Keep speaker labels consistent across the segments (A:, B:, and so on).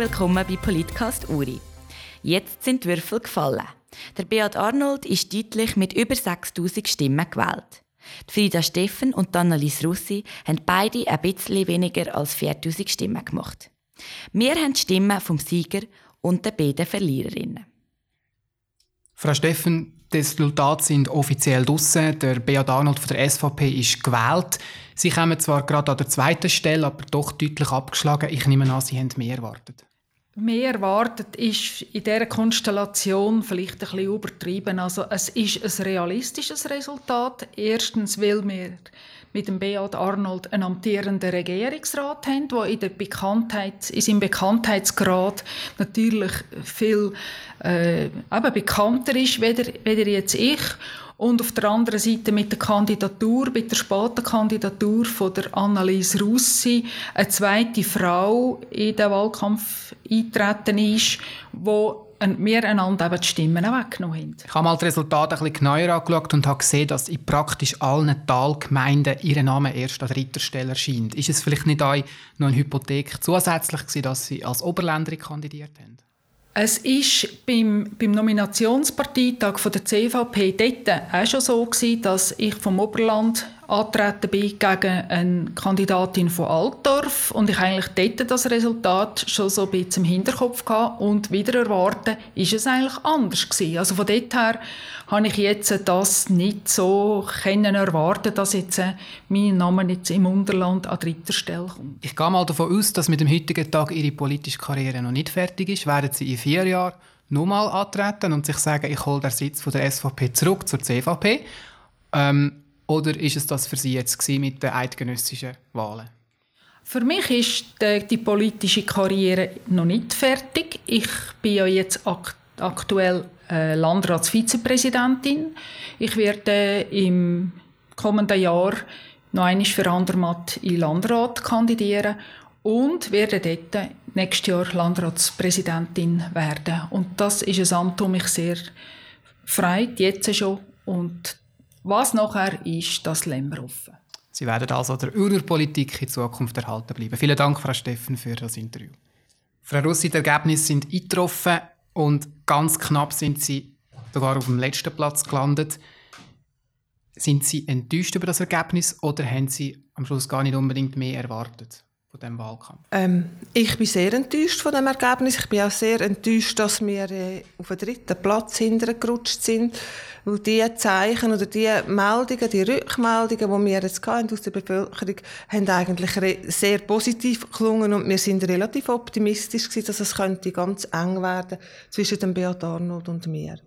A: Willkommen bei Politcast Uri. Jetzt sind die Würfel gefallen. Der Beat Arnold ist deutlich mit über 6000 Stimmen gewählt. Die Frida Steffen und Annalise Russi haben beide ein bisschen weniger als 4000 Stimmen gemacht. Wir haben die Stimmen vom Sieger und der beiden Verliererinnen.
B: Frau Steffen, die Resultate sind offiziell draussen. Der Beat Arnold von der SVP ist gewählt. Sie kommen zwar gerade an der zweiten Stelle, aber doch deutlich abgeschlagen. Ich nehme an, Sie haben mehr erwartet.
C: Mehr erwartet ist in dieser Konstellation vielleicht ein bisschen übertrieben. Also es ist ein realistisches Resultat. Erstens, weil wir mit dem Beat Arnold einen amtierenden Regierungsrat haben, der in, der Bekanntheit, in seinem Bekanntheitsgrad natürlich viel äh, bekannter ist, weder, weder jetzt ich. Und auf der anderen Seite mit der Kandidatur, mit der späten Kandidatur von der Annalise Russi, eine zweite Frau in den Wahlkampf eintreten ist, wo wir einander eben die Stimmen weggenommen haben.
B: Ich habe mal die Resultate ein bisschen genauer angeschaut und habe gesehen, dass in praktisch allen Talgemeinden ihr Name erst an dritter Stelle erscheint. Ist es vielleicht nicht auch noch eine Hypothek zusätzlich gewesen, dass Sie als Oberländerin kandidiert haben?
C: Es war beim, beim Nominationsparteitag von der CVP dort auch schon so gewesen, dass ich vom Oberland antreten bin gegen eine Kandidatin von Altdorf und ich eigentlich dort das Resultat schon so ein bisschen im Hinterkopf hatte und wieder erwarten, ist es eigentlich anders gewesen. Also von dort her habe ich jetzt das nicht so können erwarten, dass jetzt mein Name jetzt im Unterland an dritter Stelle kommt.
B: Ich gehe mal davon aus, dass mit dem heutigen Tag Ihre politische Karriere noch nicht fertig ist. Werden Sie in vier Jahren nochmal antreten und sich sagen, ich hole den Sitz von der SVP zurück zur CVP? Ähm, oder ist es das für Sie jetzt mit den eidgenössischen Wahlen?
C: Für mich ist die, die, politische Karriere noch nicht fertig. Ich bin ja jetzt akt aktuell äh, Landratsvizepräsidentin. Ich werde im kommenden Jahr noch einmal für Andermatt in Landrat kandidieren und werde dort nächstes Jahr Landratspräsidentin werden. Und das ist ein Amt, das mich sehr freut, jetzt schon. Und was nachher ist, das lassen offen.
B: Sie werden also der Urpolitik in Zukunft erhalten bleiben. Vielen Dank, Frau Steffen, für das Interview. Frau Russi, die Ergebnisse sind eingetroffen und ganz knapp sind Sie sogar auf dem letzten Platz gelandet. Sind Sie enttäuscht über das Ergebnis oder haben Sie am Schluss gar nicht unbedingt mehr erwartet? Von dem Wahlkampf?
D: Ähm, ich bin sehr enttäuscht von dem Ergebnis. Ich bin auch sehr enttäuscht, dass wir äh, auf den dritten Platz hintergerutscht sind, weil die Zeichen oder die Meldungen, die Rückmeldungen, die wir jetzt aus der Bevölkerung, haben eigentlich sehr positiv gelungen und wir sind relativ optimistisch gewesen, dass es könnte ganz eng werden zwischen dem Beat Arnold und mir.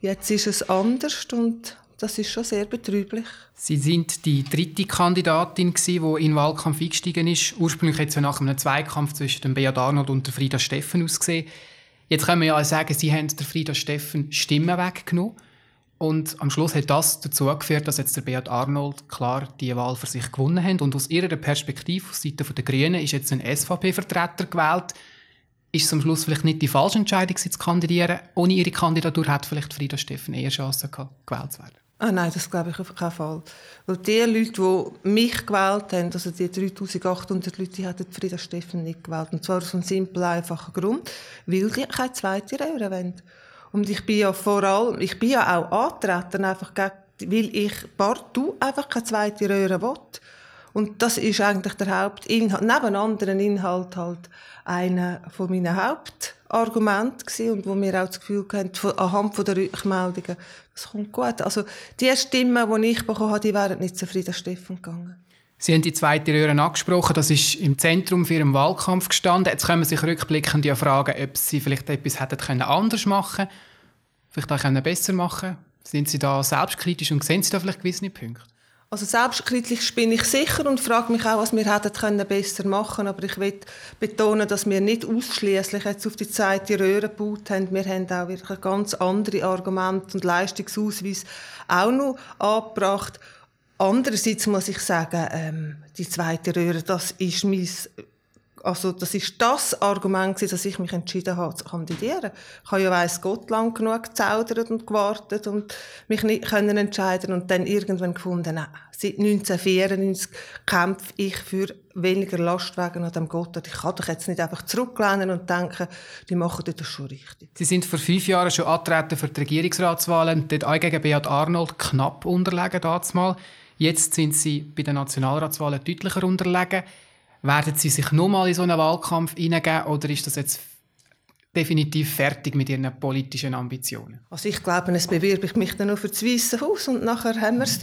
D: Jetzt ist es anders und das ist schon sehr betrüblich.
B: Sie sind die dritte Kandidatin, die in den Wahlkampf eingestiegen ist. Ursprünglich hat es ja nach einem Zweikampf zwischen dem Beat Arnold und der Frieda Steffen ausgesehen. Jetzt können wir ja sagen, Sie haben der Frieda Steffen Stimmen weggenommen. Und am Schluss hat das dazu geführt, dass jetzt der Beat Arnold klar die Wahl für sich gewonnen hat. Und aus ihrer Perspektive, aus Seite der Grünen, ist jetzt ein SVP-Vertreter gewählt. Ist es am Schluss vielleicht nicht die falsche Entscheidung, sie zu kandidieren? Ohne ihre Kandidatur hätte vielleicht Frieda Steffen eher Chancen gehabt, gewählt zu werden.
D: Ah, nein, das glaube ich auf keinen Fall. Weil die Leute, die mich gewählt haben, also die 3800 Leute, die haben Frieda Steffen nicht gewählt. Und zwar aus einem simplen, einfachen Grund, weil die keine zweite Röhre wollen. Und ich bin ja vor allem, ich bin ja auch antreten, einfach gegen, weil ich partout einfach keine zweite Röhre will. Und das ist eigentlich der Hauptinhalt, neben anderen Inhalt halt einer von meinen Hauptargumenten gewesen und wo wir auch das Gefühl hatten, anhand der Rückmeldungen, das kommt gut. Also die Stimmen, die ich bekommen habe, die wären nicht zu Frieda Steffen gegangen.
B: Sie haben die zweite Röhre angesprochen, das ist im Zentrum für Ihren Wahlkampf gestanden. Jetzt können Sie sich rückblickend ja fragen, ob Sie vielleicht etwas hätten anders machen können, vielleicht auch besser machen können. Sind Sie da selbstkritisch und sehen Sie da vielleicht gewisse Punkte?
D: Also selbstkritisch bin ich sicher und frage mich auch, was wir hätten können besser machen Aber ich will betonen, dass wir nicht ausschließlich jetzt auf die Zeit die Röhre gebaut haben. Wir haben auch wirklich ganz andere Argumente und Leistungsausweis auch noch angebracht. Andererseits muss ich sagen, ähm, die zweite Röhre, das ist mein also das ist das Argument gewesen, dass ich mich entschieden habe zu kandidieren. Ich habe ja weiss Gott lang genug gezaudert und gewartet und mich nicht können entscheiden und dann irgendwann gefunden, nein, seit 1994 kämpfe ich für weniger Lastwagen an dem Gotthard. Ich kann doch jetzt nicht einfach zurücklehnen und denken, die machen das schon richtig.
B: Sie sind vor fünf Jahren schon antreten für die Regierungsratswahlen, dort auch gegen Beat Arnold knapp unterlegen damals. Jetzt sind Sie bei den Nationalratswahlen deutlicher unterlegen. Werden Sie sich nochmal in so einen Wahlkampf hineingeben oder ist das jetzt definitiv fertig mit Ihren politischen Ambitionen?
D: Also ich glaube, es bewirbe ich mich dann nur für das Weisse Haus und nachher haben wir es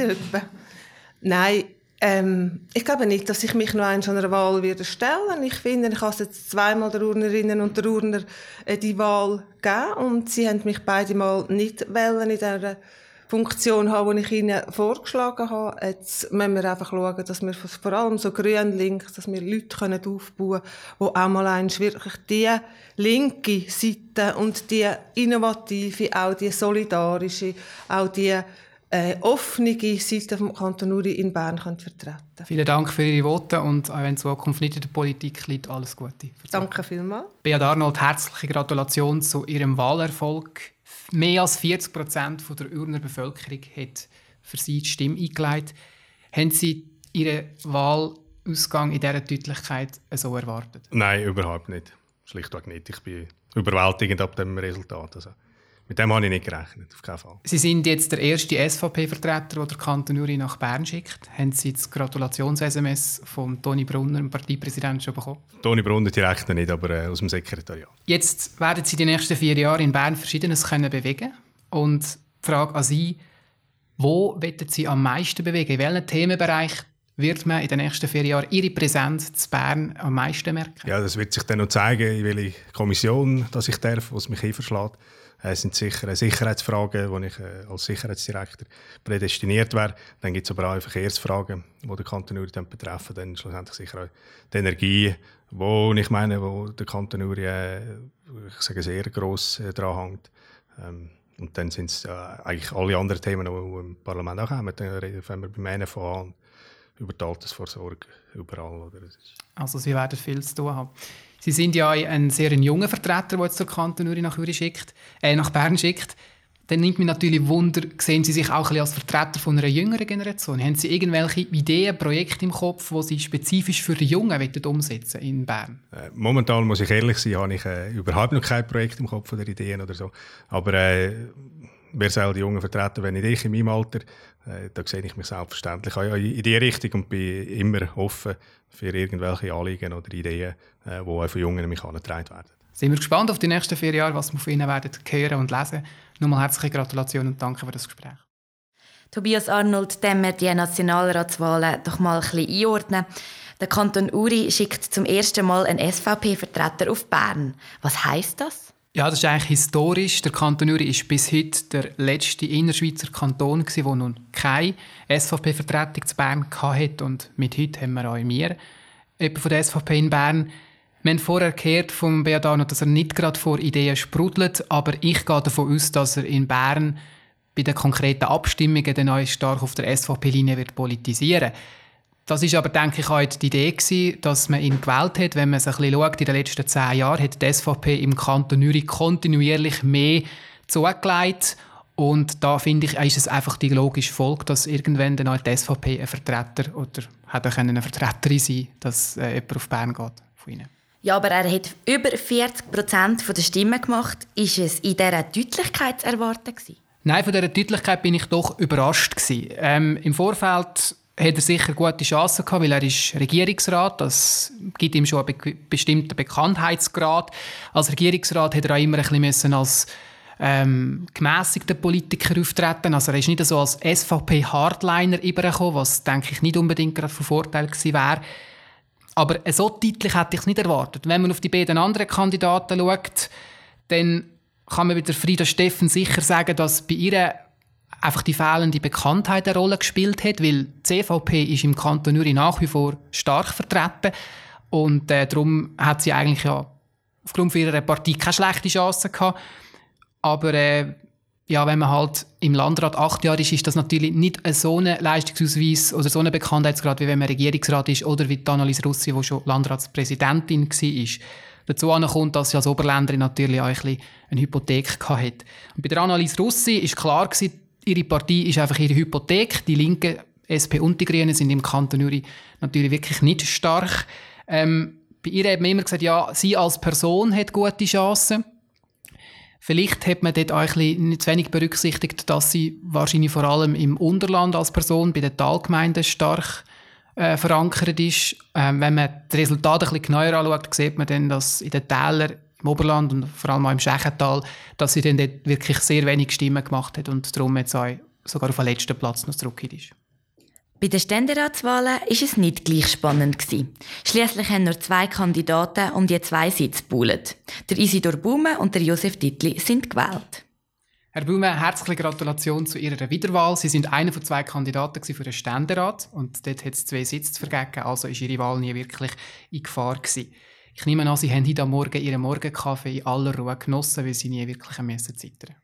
D: Nein, ähm, ich glaube nicht, dass ich mich noch einer Wahl wieder stellen Ich finde, ich habe jetzt zweimal der Urnerinnen und der Urner äh, die Wahl gegeben und sie haben mich beide Mal nicht wählen in dieser Funktion haben, die ich ihnen vorgeschlagen habe. Jetzt müssen wir einfach schauen, dass wir vor allem so grün links, dass wir Leute können aufbauen können, die auch mal eins wirklich die linke Seite und die innovative, auch die solidarische, auch die äh, offene Seite vom Kanton Uri in Bern können vertreten
B: Vielen Dank für Ihre Worte und auch wenn die Zukunft nicht in der Politik liegt, alles Gute.
D: Danke vielmals.
B: Beat Arnold, herzliche Gratulation zu Ihrem Wahlerfolg mehr als 40 Prozent der Urner Bevölkerung hat für sie die Stimme eingelegt. Haben Sie Ihren Wahlausgang in dieser Deutlichkeit so erwartet?
E: Nein, überhaupt nicht. Schlichtweg nicht. Ich bin überwältigend ab dem Resultat. Also. Mit dem habe ich nicht gerechnet, auf keinen Fall.
B: Sie sind jetzt der erste SVP-Vertreter, der der Kanton Uri nach Bern schickt. Haben Sie das Gratulations-SMS von Toni Brunner, dem Parteipräsidenten, schon bekommen?
E: Toni Brunner direkt nicht, aber äh, aus dem Sekretariat.
B: Jetzt werden Sie die nächsten vier Jahre in Bern Verschiedenes können bewegen Und die Frage an Sie, wo wollen Sie am meisten bewegen? In welchem Themenbereich wird man in den nächsten vier Jahren Ihre Präsenz zu Bern am meisten merken?
E: Ja, das wird sich dann noch zeigen, in welche Kommission dass ich darf, was mich einverschlägt. Es sind sicher Sicherheitsfragen, wo ich äh, als Sicherheitsdirektor prädestiniert wäre. Dann gibt es aber auch Verkehrsfragen, die den Kanton Uri betreffen. Dann schlussendlich sicher auch die Energie, wo ich meine, wo der Kanton Uri, äh, ich sage, sehr gross äh, dran hängt. Ähm, und dann sind es äh, eigentlich alle anderen Themen, die im Parlament auch haben. Dann fangen wir beim NFA an, über die Altersvorsorge, überall.
B: Also Sie werden viel zu tun haben. Sie sind ja ein sehr junger Vertreter, der jetzt der Kanton Uri nach, äh, nach Bern schickt. Dann nimmt mich natürlich Wunder, sehen Sie sich auch ein als Vertreter von einer jüngeren Generation? Haben Sie irgendwelche Ideen, Projekte im Kopf, die Sie spezifisch für die Jungen umsetzen in Bern?
E: Äh, momentan muss ich ehrlich sein, habe ich äh, überhaupt noch kein Projekt im Kopf oder Ideen oder so. Aber äh, wer soll die Jungen vertreten, wenn nicht ich in meinem Alter? Äh, da sehe ich mich selbstverständlich auch in die Richtung und bin immer offen für irgendwelche Anliegen oder Ideen, äh, die auch von Jungen mich angetragen werden.
B: Sind wir gespannt auf die nächsten vier Jahre, was wir von Ihnen werden hören und lesen. Nochmal herzliche Gratulation und danke für das Gespräch.
A: Tobias Arnold, dem wir die Nationalratswahlen doch mal ein bisschen einordnen. Der Kanton Uri schickt zum ersten Mal einen SVP-Vertreter auf Bern. Was heißt das?
B: Ja, das ist eigentlich historisch. Der Kanton Uri ist bis heute der letzte Innerschweizer Kanton, der nun keine SVP-Vertretung zu Bern hatte. Und mit heute haben wir auch wir jemanden von der SVP in Bern. Wir haben vorher gehört vom Beat Arnold, dass er nicht gerade vor Ideen sprudelt, aber ich gehe davon aus, dass er in Bern bei den konkreten Abstimmungen dann stark auf der SVP-Linie wird politisieren wird. Das ist aber, denke ich, auch die Idee gewesen, dass man ihn gewählt hat. Wenn man sich ein bisschen schaut, in den letzten zehn Jahren hat die SVP im Kanton Uri kontinuierlich mehr zugelegt. Und da finde ich, ist es einfach die logische Folge, dass irgendwann dann auch die SVP ein Vertreter oder hätte eine Vertreterin sein dass äh, jemand auf Bern geht von ihnen.
A: Ja, aber er hat über 40 Prozent der Stimmen gemacht. Ist es in dieser Deutlichkeit zu erwarten? Gewesen?
B: Nein, von dieser Deutlichkeit bin ich doch überrascht. Ähm, Im Vorfeld hat er sicher gute Chancen gehabt, weil er ist Regierungsrat. Das gibt ihm schon einen bestimmten Bekanntheitsgrad. Als Regierungsrat hat er auch immer ein bisschen als ähm, gemäßigter Politiker auftreten. Also er ist nicht so als SVP-Hardliner übergekommen, was denke ich nicht unbedingt gerade von Vorteil gewesen wäre. Aber so deutlich hätte ich es nicht erwartet. Wenn man auf die beiden anderen Kandidaten schaut, dann kann man mit der Frieda Steffen sicher sagen, dass bei ihr einfach die fehlende Bekanntheit eine Rolle gespielt hat, weil die CVP ist im Kanton Uri nach wie vor stark vertreten und äh, darum hat sie eigentlich ja aufgrund ihrer Partie keine schlechte Chance gehabt. Aber äh, ja, wenn man halt im Landrat acht Jahre ist, ist das natürlich nicht so ein Leistungsausweis oder so ein Bekanntheitsgrad, wie wenn man Regierungsrat ist oder wie Annalise Russi, die schon Landratspräsidentin war. Dazu kommt, dass sie als Oberländerin natürlich auch ein bisschen eine Hypothek hatte. Und bei der Annalise Russi war klar ihre Partei ist einfach ihre Hypothek. Die Linken, SP und die Grünen sind im Kanton Uri natürlich wirklich nicht stark. Ähm, bei ihr hat man immer gesagt, ja, sie als Person hat gute Chancen. Vielleicht hat man dort auch ein bisschen nicht zu wenig berücksichtigt, dass sie wahrscheinlich vor allem im Unterland als Person bei den Talgemeinden stark äh, verankert ist. Ähm, wenn man die Resultate ein bisschen genauer anschaut, sieht man dann, dass in den Tälern im Oberland und vor allem auch im Schächental, dass sie dann dort wirklich sehr wenig Stimmen gemacht hat und darum jetzt auch sogar auf den letzten Platz noch zurückgeht ist.
A: Bei den Ständeratswahlen war es nicht gleich spannend. Schließlich haben nur zwei Kandidaten um die zwei Sitze gebuhlt. Der Isidor Bume und der Josef Dittli sind gewählt.
B: Herr Bume, herzliche Gratulation zu Ihrer Wiederwahl. Sie sind einer von zwei Kandidaten für den Ständerat und dort hat es zwei Sitze zu vergeben, also ist Ihre Wahl nie wirklich in Gefahr gewesen. Ich nehme an, Sie haben heute Morgen Ihren Morgenkaffee in aller Ruhe genossen, weil Sie nie wirklich zittern mussten.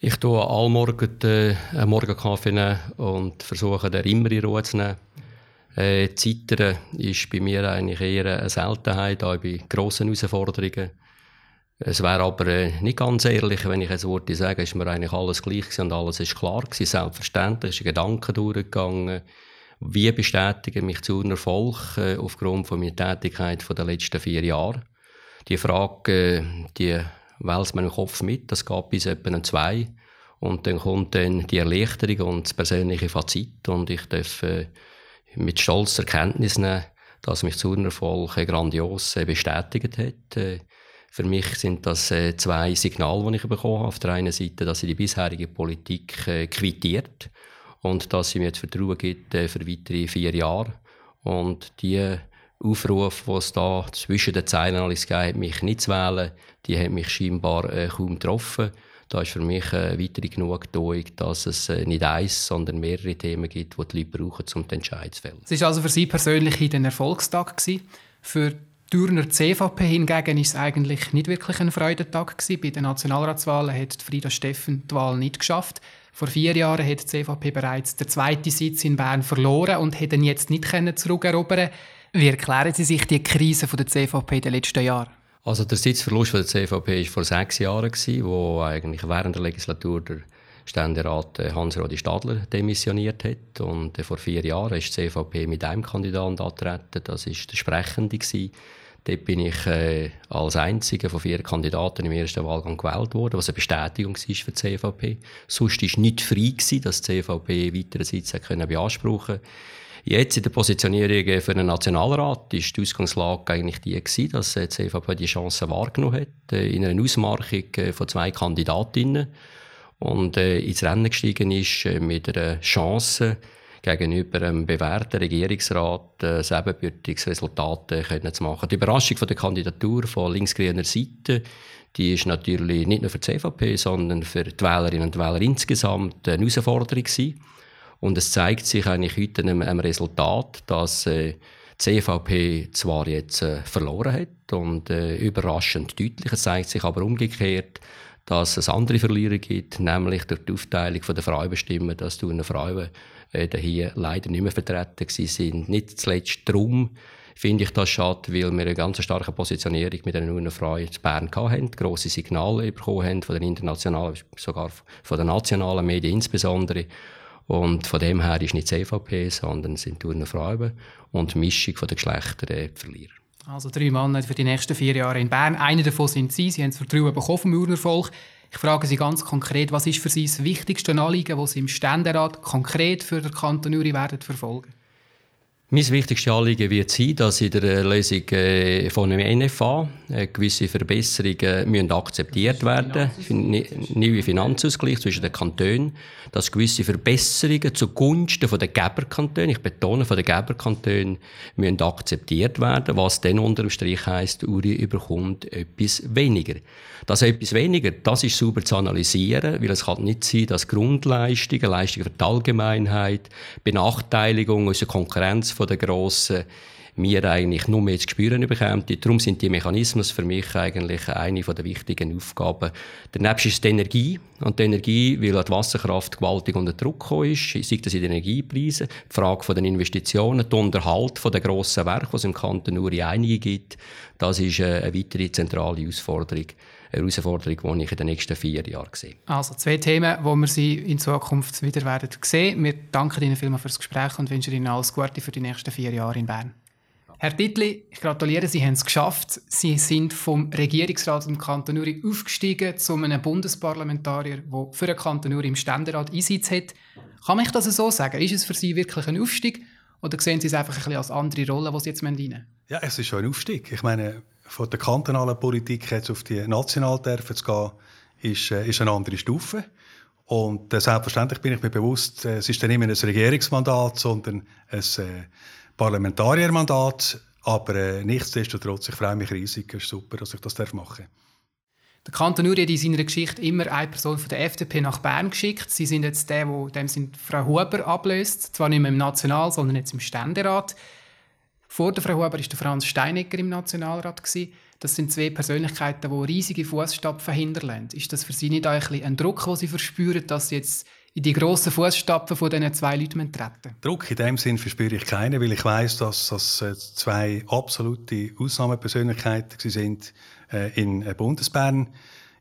F: Ich tue allmorgen äh, einen Morgenkaffee und versuche, den immer in Ruhe zu nehmen. Äh, Zittern ist bei mir eigentlich eher eine Seltenheit, auch bei grossen Herausforderungen. Es wäre aber äh, nicht ganz ehrlich, wenn ich jetzt würde sagen, ist mir eigentlich alles gleich und alles ist klar gewesen. Selbstverständlich ist ein Gedanke durchgegangen. Wie bestätige mich zu einem Erfolg äh, aufgrund von meiner Tätigkeit von den letzten vier Jahren? Die Frage, äh, die wälzt im Kopf mit. Das geht bis etwa zwei. Und dann kommt dann die Erleichterung und das persönliche Fazit. Und ich darf äh, mit Stolz zur Kenntnis nehmen, dass mich Zurnerfolg äh, grandios äh, bestätigt hat. Äh, für mich sind das äh, zwei Signale, die ich bekommen habe. Auf der einen Seite, dass sie die bisherige Politik äh, quittiert und dass sie mir jetzt Vertrauen gibt äh, für weitere vier Jahre. Und die Aufrufe, die es da zwischen den Zeilen alles gab, mich nicht zu wählen, die haben mich scheinbar äh, kaum getroffen. Da ist für mich eine weitere Genugtuung, dass es äh, nicht eins, sondern mehrere Themen gibt, die die Leute brauchen, um den Entscheid zu fällen.
B: Es war also für Sie persönlich ein Erfolgstag. Gewesen. Für Thürner CVP hingegen war es eigentlich nicht wirklich ein Freudentag. Gewesen. Bei den Nationalratswahlen hat Frieda Steffen die Wahl nicht geschafft. Vor vier Jahren hat die CVP bereits den zweiten Sitz in Bern verloren und hätte ihn jetzt nicht zurückerobern Wie erklären Sie sich die Krise der CVP in den letzten Jahren?
F: Also der Sitzverlust der CVP war vor sechs Jahren, wo eigentlich während der Legislatur der Ständerat äh, Hans-Rodi Stadler demissioniert hat. Und äh, vor vier Jahren ist die CVP mit einem Kandidaten angetreten, das war der Sprechende. Dort bin ich äh, als einziger von vier Kandidaten im ersten Wahlgang gewählt worden, was eine Bestätigung war für die CVP. Sonst war nicht frei, dass die CVP weitere Sitze beanspruchen konnte. Jetzt in der Positionierung für den Nationalrat ist die Ausgangslage eigentlich die gewesen, dass die CVP die Chance wahrgenommen hat, äh, in einer Ausmarchung äh, von zwei Kandidatinnen und äh, ins Rennen gestiegen ist mit einer Chance, gegenüber einem bewährten Regierungsrat äh, ein ebenbürtiges Resultat äh, zu machen. Die Überraschung von der Kandidatur von linksgrüner Seite die ist natürlich nicht nur für die CVP, sondern für die Wählerinnen und Wähler insgesamt eine Herausforderung gewesen. Und es zeigt sich eigentlich heute am, am Resultat, dass äh, die CVP zwar jetzt äh, verloren hat und äh, überraschend deutlich, es zeigt sich aber umgekehrt, dass es andere Verlierer gibt, nämlich durch die Aufteilung der Frauenbestimmen, dass du eine Frauen äh, hier leider nicht mehr vertreten sind. Nicht zuletzt darum, finde ich das schade, weil wir eine ganz starke Positionierung mit den Frauen Frauen in Bern hatten, grosse Signale bekommen haben von den internationalen, sogar von den nationalen Medien insbesondere. Und von dem her ist nicht die CVP, sondern sind Turner Frauen und die Mischung der Geschlechter die Verlierer.
B: Also drei Männer für die nächsten vier Jahre in Bern. Einer davon sind Sie. Sie haben das Vertrauen bekommen vom Urnervolk. Ich frage Sie ganz konkret, was ist für Sie das wichtigste Anliegen, das Sie im Ständerat konkret für den Kanton Uri werden verfolgen?
F: Mein wichtigstes Anliegen wird sein, dass in der Lösung äh, von einem NFA äh, gewisse Verbesserungen müssen akzeptiert werden müssen. Neue Finanzausgleich zwischen den Kantonen. Dass gewisse Verbesserungen zugunsten der Geberkantone, ich betone von den Geberkantonen, müssen akzeptiert werden. Was dann unter dem Strich heisst, Uri überkommt etwas weniger. Das etwas weniger, das ist sauber zu analysieren, weil es kann nicht sein, dass Grundleistungen, Leistungen für die Allgemeinheit, Benachteiligung, unsere Konkurrenz von den grossen wir eigentlich nur mehr zu spüren bekommen. Darum sind die Mechanismen für mich eigentlich eine der wichtigen Aufgaben. Daneben ist die Energie. Und die Energie, weil die Wasserkraft gewaltig unter Druck gekommen ist, sei das in den Energiepreisen, die Frage der Investitionen, der Unterhalt der grossen Werke, die es im Kanton Uri einige gibt, das ist eine weitere zentrale Herausforderung. Herausforderung, die ich in den nächsten vier Jahren sehe.
B: Also zwei Themen, wo wir Sie in Zukunft wieder werden sehen. Wir danken Ihnen vielmals für das Gespräch und wünschen Ihnen alles Gute für die nächsten vier Jahre in Bern. Herr Titli, ich gratuliere, Sie haben es geschafft. Sie sind vom Regierungsrat im Kanton Uri aufgestiegen zu einem Bundesparlamentarier, der für den Kanton Uri im Ständerat Einsitz hat. Kann man das so sagen? Ist es für Sie wirklich ein Aufstieg oder sehen Sie es einfach ein bisschen als andere Rolle, die Sie jetzt rein müssen?
G: Ja, es ist schon ein Aufstieg. Ich meine, von der kantonalen Politik jetzt auf die Nationalterfe zu gehen, ist, äh, ist eine andere Stufe. Und äh, selbstverständlich bin ich mir bewusst, äh, es ist dann nicht mehr ein Regierungsmandat, sondern ein äh, Parlamentariermandat. Aber äh, nichtsdestotrotz, ich freue mich riesig. Es ist super, dass ich das machen darf.
B: Der Kanton Uri hat in seiner Geschichte immer eine Person von der FDP nach Bern geschickt. Sie sind jetzt der, wo dem sind Frau Huber ablöst. Zwar nicht mehr im National, sondern jetzt im Ständerat. Vor der Frau Huber war Franz Steinegger im Nationalrat. Das sind zwei Persönlichkeiten, die riesige Fußstapfen hinterlassen. Ist das für Sie nicht ein, ein Druck, den Sie verspüren, dass Sie jetzt in die grossen Fußstapfen von diesen zwei Leuten treten
G: Druck in dem Sinn verspüre ich keinen, weil ich weiß, dass das äh, zwei absolute Ausnahmepersönlichkeiten sind äh, in äh, Bundesbern.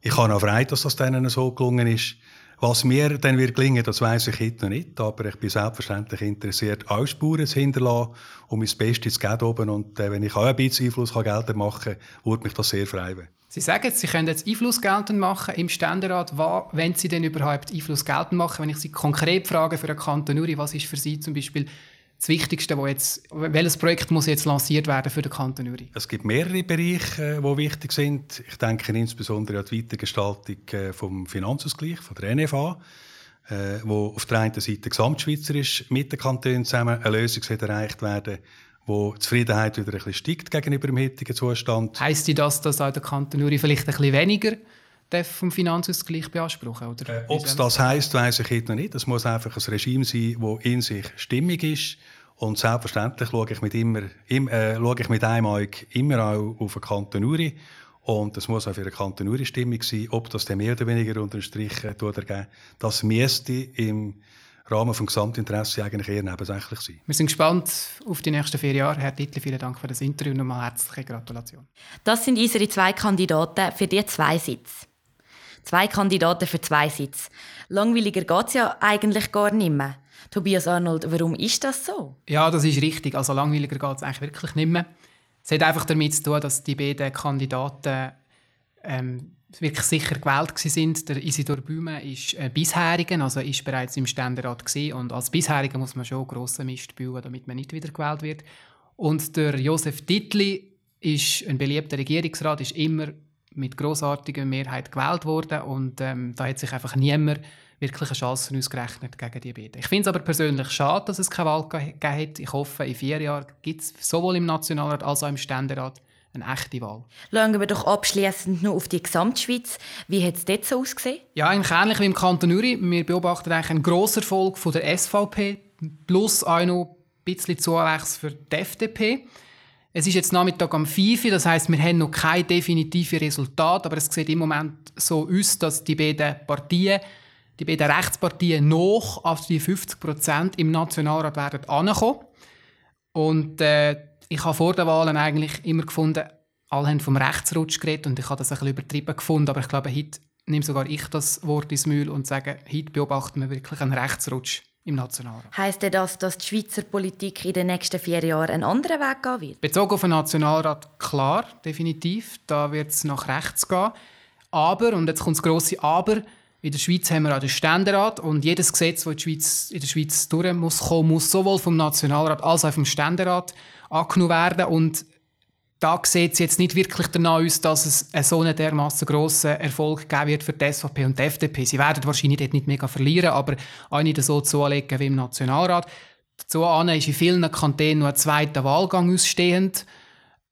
G: Ich habe auch frei, dass das denen so gelungen ist. Was mir dann wird gelingen, das weiß ich heute noch nicht, aber ich bin selbstverständlich interessiert, auch Spuren zu hinterlassen, um mein Bestes zu geben. Und äh, wenn ich auch ein bisschen Einfluss geltend machen kann, würde mich das sehr freuen.
B: Sie sagen Sie können jetzt Einfluss geltend machen im Ständerat. Wenn Sie denn überhaupt Einfluss geltend machen? Wenn ich Sie konkret frage für den Kanton Uri, was ist für Sie zum Beispiel das Wichtigste, wo jetzt, welches Projekt muss jetzt lanciert werden für den Kanton Uri?
G: Es gibt mehrere Bereiche, die wichtig sind. Ich denke insbesondere an die Weitergestaltung äh, vom Finanzausgleich, von der NFA, äh, wo auf der einen Seite gesamtschweizerisch mit den Kantonen zusammen eine Lösung erreicht werden wo die Zufriedenheit wieder ein bisschen steigt gegenüber dem heutigen Zustand.
B: Heißt das, dass auch der Kanton Uri vielleicht ein bisschen weniger vom Finanzausgleich beanspruchen? Oder
G: äh, Ob es das heisst, weiß ich heute noch nicht. Es muss einfach ein Regime sein, das in sich stimmig ist. Und selbstverständlich schaue ich mit, immer, im, äh, schaue ich mit einem Auge immer auch auf den Kanton Uri. Und das muss auch für den Kanton Uri stimmig sein. Ob das dann mehr oder weniger unter den Strich äh, ergeben, das müsste im Rahmen des Gesamtinteresses eigentlich eher nebensächlich sein.
B: Wir sind gespannt auf die nächsten vier Jahre. Herr Dittli, vielen Dank für das Interview. Nochmal herzliche Gratulation.
A: Das sind unsere zwei Kandidaten für die zwei Sitze. Zwei Kandidaten für zwei Sitze. Langweiliger geht es ja eigentlich gar nicht mehr. Tobias Arnold, warum ist das so?
B: Ja, das ist richtig. Also langweiliger geht es eigentlich wirklich nicht mehr. Es hat einfach damit zu tun, dass die beiden Kandidaten ähm, wirklich sicher gewählt sind. Der Isidor Büme ist äh, bisherigen, also ist bereits im Ständerat gewesen. und als bisheriger muss man schon grossen Mist bauen, damit man nicht wieder gewählt wird. Und der Josef Dittli ist ein beliebter Regierungsrat, ist immer mit großartiger Mehrheit gewählt worden und ähm, da hat sich einfach niemand wirklich eine Chance ausgerechnet gegen die beiden. Ich finde es aber persönlich schade, dass es keine Wahl gegeben hat. Ich hoffe, in vier Jahren gibt es sowohl im Nationalrat als auch im Ständerat eine echte Wahl.
A: Schauen wir doch abschließend noch auf die Gesamtschweiz. Wie hat es dort so ausgesehen?
B: Ja, eigentlich ähnlich wie im Kanton Uri. Wir beobachten eigentlich einen grossen Erfolg von der SVP plus auch noch ein bisschen Zuwachs für die FDP. Es ist jetzt Nachmittag am 5 das heißt, wir haben noch kein definitives Resultat, aber es sieht im Moment so aus, dass die beiden Partien, die beiden Rechtspartien noch auf die 50 Prozent im Nationalrat werden ankommen. Und äh, ich habe vor den Wahlen eigentlich immer gefunden, alle haben vom Rechtsrutsch geredet und ich habe das ein bisschen übertrieben gefunden, aber ich glaube, heute nehme sogar ich das Wort ins Mühl und sage, heute beobachten wir wirklich einen Rechtsrutsch im Nationalrat.
A: Heißt das, dass die Schweizer Politik in den nächsten vier Jahren einen anderen Weg gehen wird?
B: Bezogen auf den Nationalrat, klar, definitiv. Da wird es nach rechts gehen. Aber, und jetzt kommt das grosse Aber, in der Schweiz haben wir auch den Ständerat und jedes Gesetz, das in, der Schweiz durch muss kommen, muss sowohl vom Nationalrat als auch vom Ständerat angenommen werden. Und da sieht es jetzt nicht wirklich danach aus, dass es einen so einen dermassen grossen Erfolg geben wird für die SVP und die FDP. Sie werden wahrscheinlich dort nicht mega verlieren, aber auch nicht so zulegen wie im Nationalrat. Dazu ist in vielen Kantonen noch ein zweiter Wahlgang ausstehend.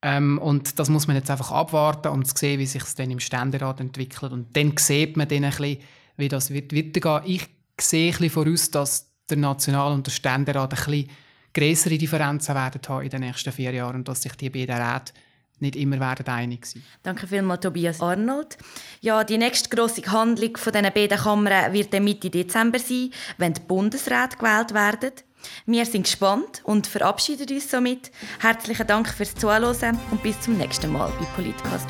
B: Ähm, und das muss man jetzt einfach abwarten, um zu sehen, wie sich es dann im Ständerat entwickelt. Und dann sieht man dann ein bisschen, wie das wird weitergehen. Ich sehe ein bisschen voraus, dass der National- und der Ständerat ein größere Differenzen werden haben in den nächsten vier Jahren und dass sich die beiden Räte nicht immer werden einig sein.
A: Danke vielmals, Tobias Arnold. Ja, die nächste grosse Handlung von diesen beiden Kammern wird Mitte Dezember sein, wenn die Bundesräte gewählt werden. Wir sind gespannt und verabschieden uns somit. Herzlichen Dank fürs Zuhören und bis zum nächsten Mal bei Politcast.